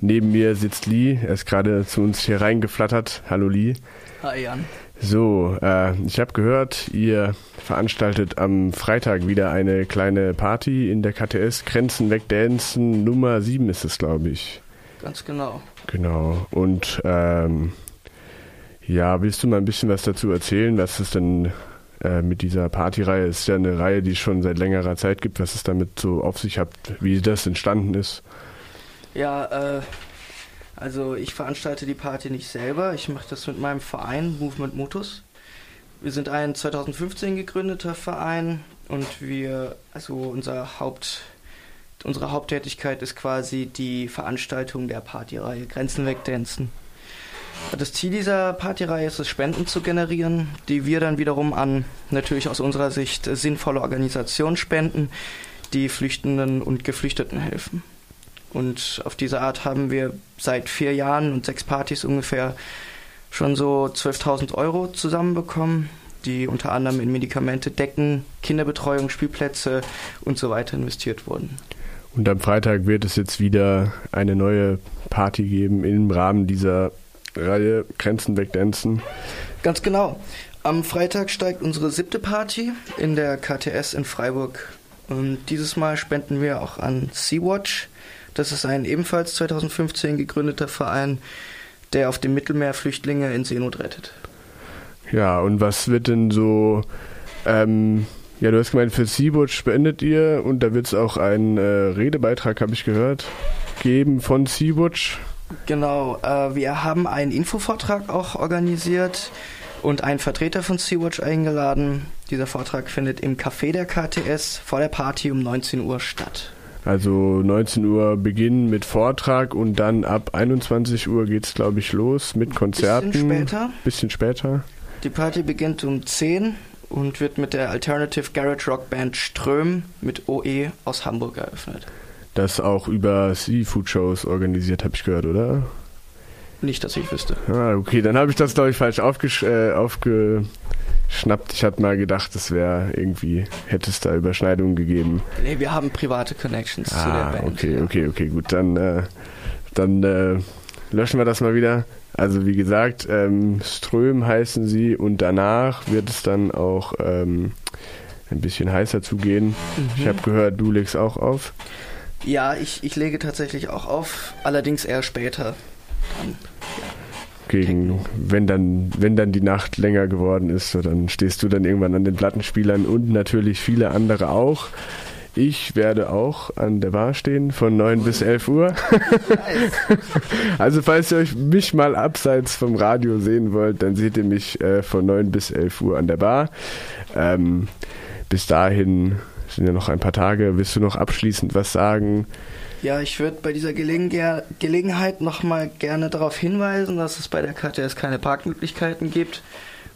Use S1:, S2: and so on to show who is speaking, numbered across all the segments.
S1: Neben mir sitzt Lee. Er ist gerade zu uns hier reingeflattert. Hallo Lee.
S2: Hi Jan.
S1: So, äh, ich habe gehört, ihr veranstaltet am Freitag wieder eine kleine Party in der KTS. Grenzen weg Dancen Nummer 7 ist es, glaube ich.
S2: Ganz genau.
S1: Genau. Und ähm, ja, willst du mal ein bisschen was dazu erzählen, was es denn äh, mit dieser Partyreihe ist? Ja eine Reihe, die es schon seit längerer Zeit gibt. Was es damit so auf sich hat, wie das entstanden ist?
S2: Ja, äh, also ich veranstalte die Party nicht selber. Ich mache das mit meinem Verein Movement Motus. Wir sind ein 2015 gegründeter Verein und wir, also unser Haupt, unsere Haupttätigkeit ist quasi die Veranstaltung der Partyreihe Grenzen wegdancen. Das Ziel dieser Partyreihe ist es, Spenden zu generieren, die wir dann wiederum an natürlich aus unserer Sicht sinnvolle Organisationen spenden, die Flüchtenden und Geflüchteten helfen. Und auf diese Art haben wir seit vier Jahren und sechs Partys ungefähr schon so 12.000 Euro zusammenbekommen, die unter anderem in Medikamente, Decken, Kinderbetreuung, Spielplätze und so weiter investiert wurden.
S1: Und am Freitag wird es jetzt wieder eine neue Party geben im Rahmen dieser Reihe Grenzen wegdancen.
S2: Ganz genau. Am Freitag steigt unsere siebte Party in der KTS in Freiburg. Und dieses Mal spenden wir auch an Sea-Watch. Das ist ein ebenfalls 2015 gegründeter Verein, der auf dem Mittelmeer Flüchtlinge in Seenot rettet.
S1: Ja, und was wird denn so, ähm, ja, du hast gemeint, für Sea-Watch spendet ihr und da wird es auch einen äh, Redebeitrag, habe ich gehört, geben von Sea-Watch.
S2: Genau, äh, wir haben einen Infovortrag auch organisiert und einen Vertreter von Sea-Watch eingeladen. Dieser Vortrag findet im Café der KTS vor der Party um 19 Uhr statt.
S1: Also 19 Uhr Beginn mit Vortrag und dann ab 21 Uhr geht es, glaube ich, los mit Konzerten.
S2: Bisschen später.
S1: Bisschen später.
S2: Die Party beginnt um 10 und wird mit der Alternative Garage Rock Band Ström mit OE aus Hamburg eröffnet.
S1: Das auch über Seafood-Shows organisiert, habe ich gehört, oder?
S2: Nicht, dass ich wüsste.
S1: Ah, okay, dann habe ich das, glaube ich, falsch aufgesch äh, aufgeschnappt. Ich hatte mal gedacht, es wäre irgendwie, hätte es da Überschneidungen gegeben.
S2: Nee, wir haben private Connections
S1: ah,
S2: zu der Band.
S1: Okay, okay, okay, gut. Dann, äh, dann äh, löschen wir das mal wieder. Also wie gesagt, ähm, Ström heißen sie und danach wird es dann auch ähm, ein bisschen heißer zugehen. Mhm. Ich habe gehört, du legst auch auf.
S2: Ja, ich, ich lege tatsächlich auch auf, allerdings eher später. Dann,
S1: Gegen, wenn dann, wenn dann die Nacht länger geworden ist, so dann stehst du dann irgendwann an den Plattenspielern und natürlich viele andere auch. Ich werde auch an der Bar stehen von 9 bis 11 Uhr. also falls ihr euch mich mal abseits vom Radio sehen wollt, dann seht ihr mich äh, von 9 bis 11 Uhr an der Bar. Ähm, bis dahin sind ja noch ein paar Tage. Willst du noch abschließend was sagen?
S2: Ja, ich würde bei dieser Gelegen Gelegenheit nochmal gerne darauf hinweisen, dass es bei der KTS keine Parkmöglichkeiten gibt.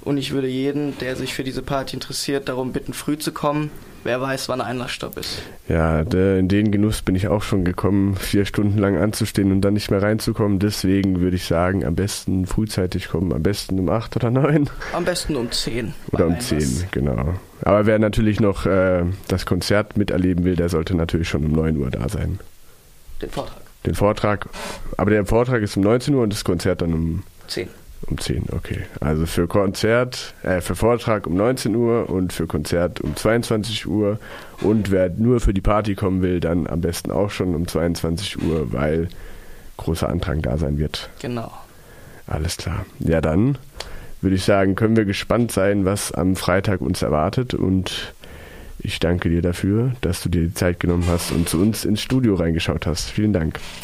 S2: Und ich würde jeden, der sich für diese Party interessiert, darum bitten, früh zu kommen. Wer weiß, wann Einlassstopp ist.
S1: Ja, in den Genuss bin ich auch schon gekommen, vier Stunden lang anzustehen und dann nicht mehr reinzukommen. Deswegen würde ich sagen, am besten frühzeitig kommen, am besten um acht oder neun.
S2: Am besten um zehn.
S1: Oder um zehn, genau. Aber wer natürlich noch äh, das Konzert miterleben will, der sollte natürlich schon um neun Uhr da sein.
S2: Den Vortrag.
S1: Den Vortrag. Aber der Vortrag ist um 19 Uhr und das Konzert dann um
S2: 10.
S1: Um 10, okay. Also für Konzert, äh, für Vortrag um 19 Uhr und für Konzert um 22 Uhr. Und wer nur für die Party kommen will, dann am besten auch schon um 22 Uhr, weil großer Antrag da sein wird.
S2: Genau.
S1: Alles klar. Ja, dann würde ich sagen, können wir gespannt sein, was am Freitag uns erwartet. Und ich danke dir dafür, dass du dir die Zeit genommen hast und zu uns ins Studio reingeschaut hast. Vielen Dank.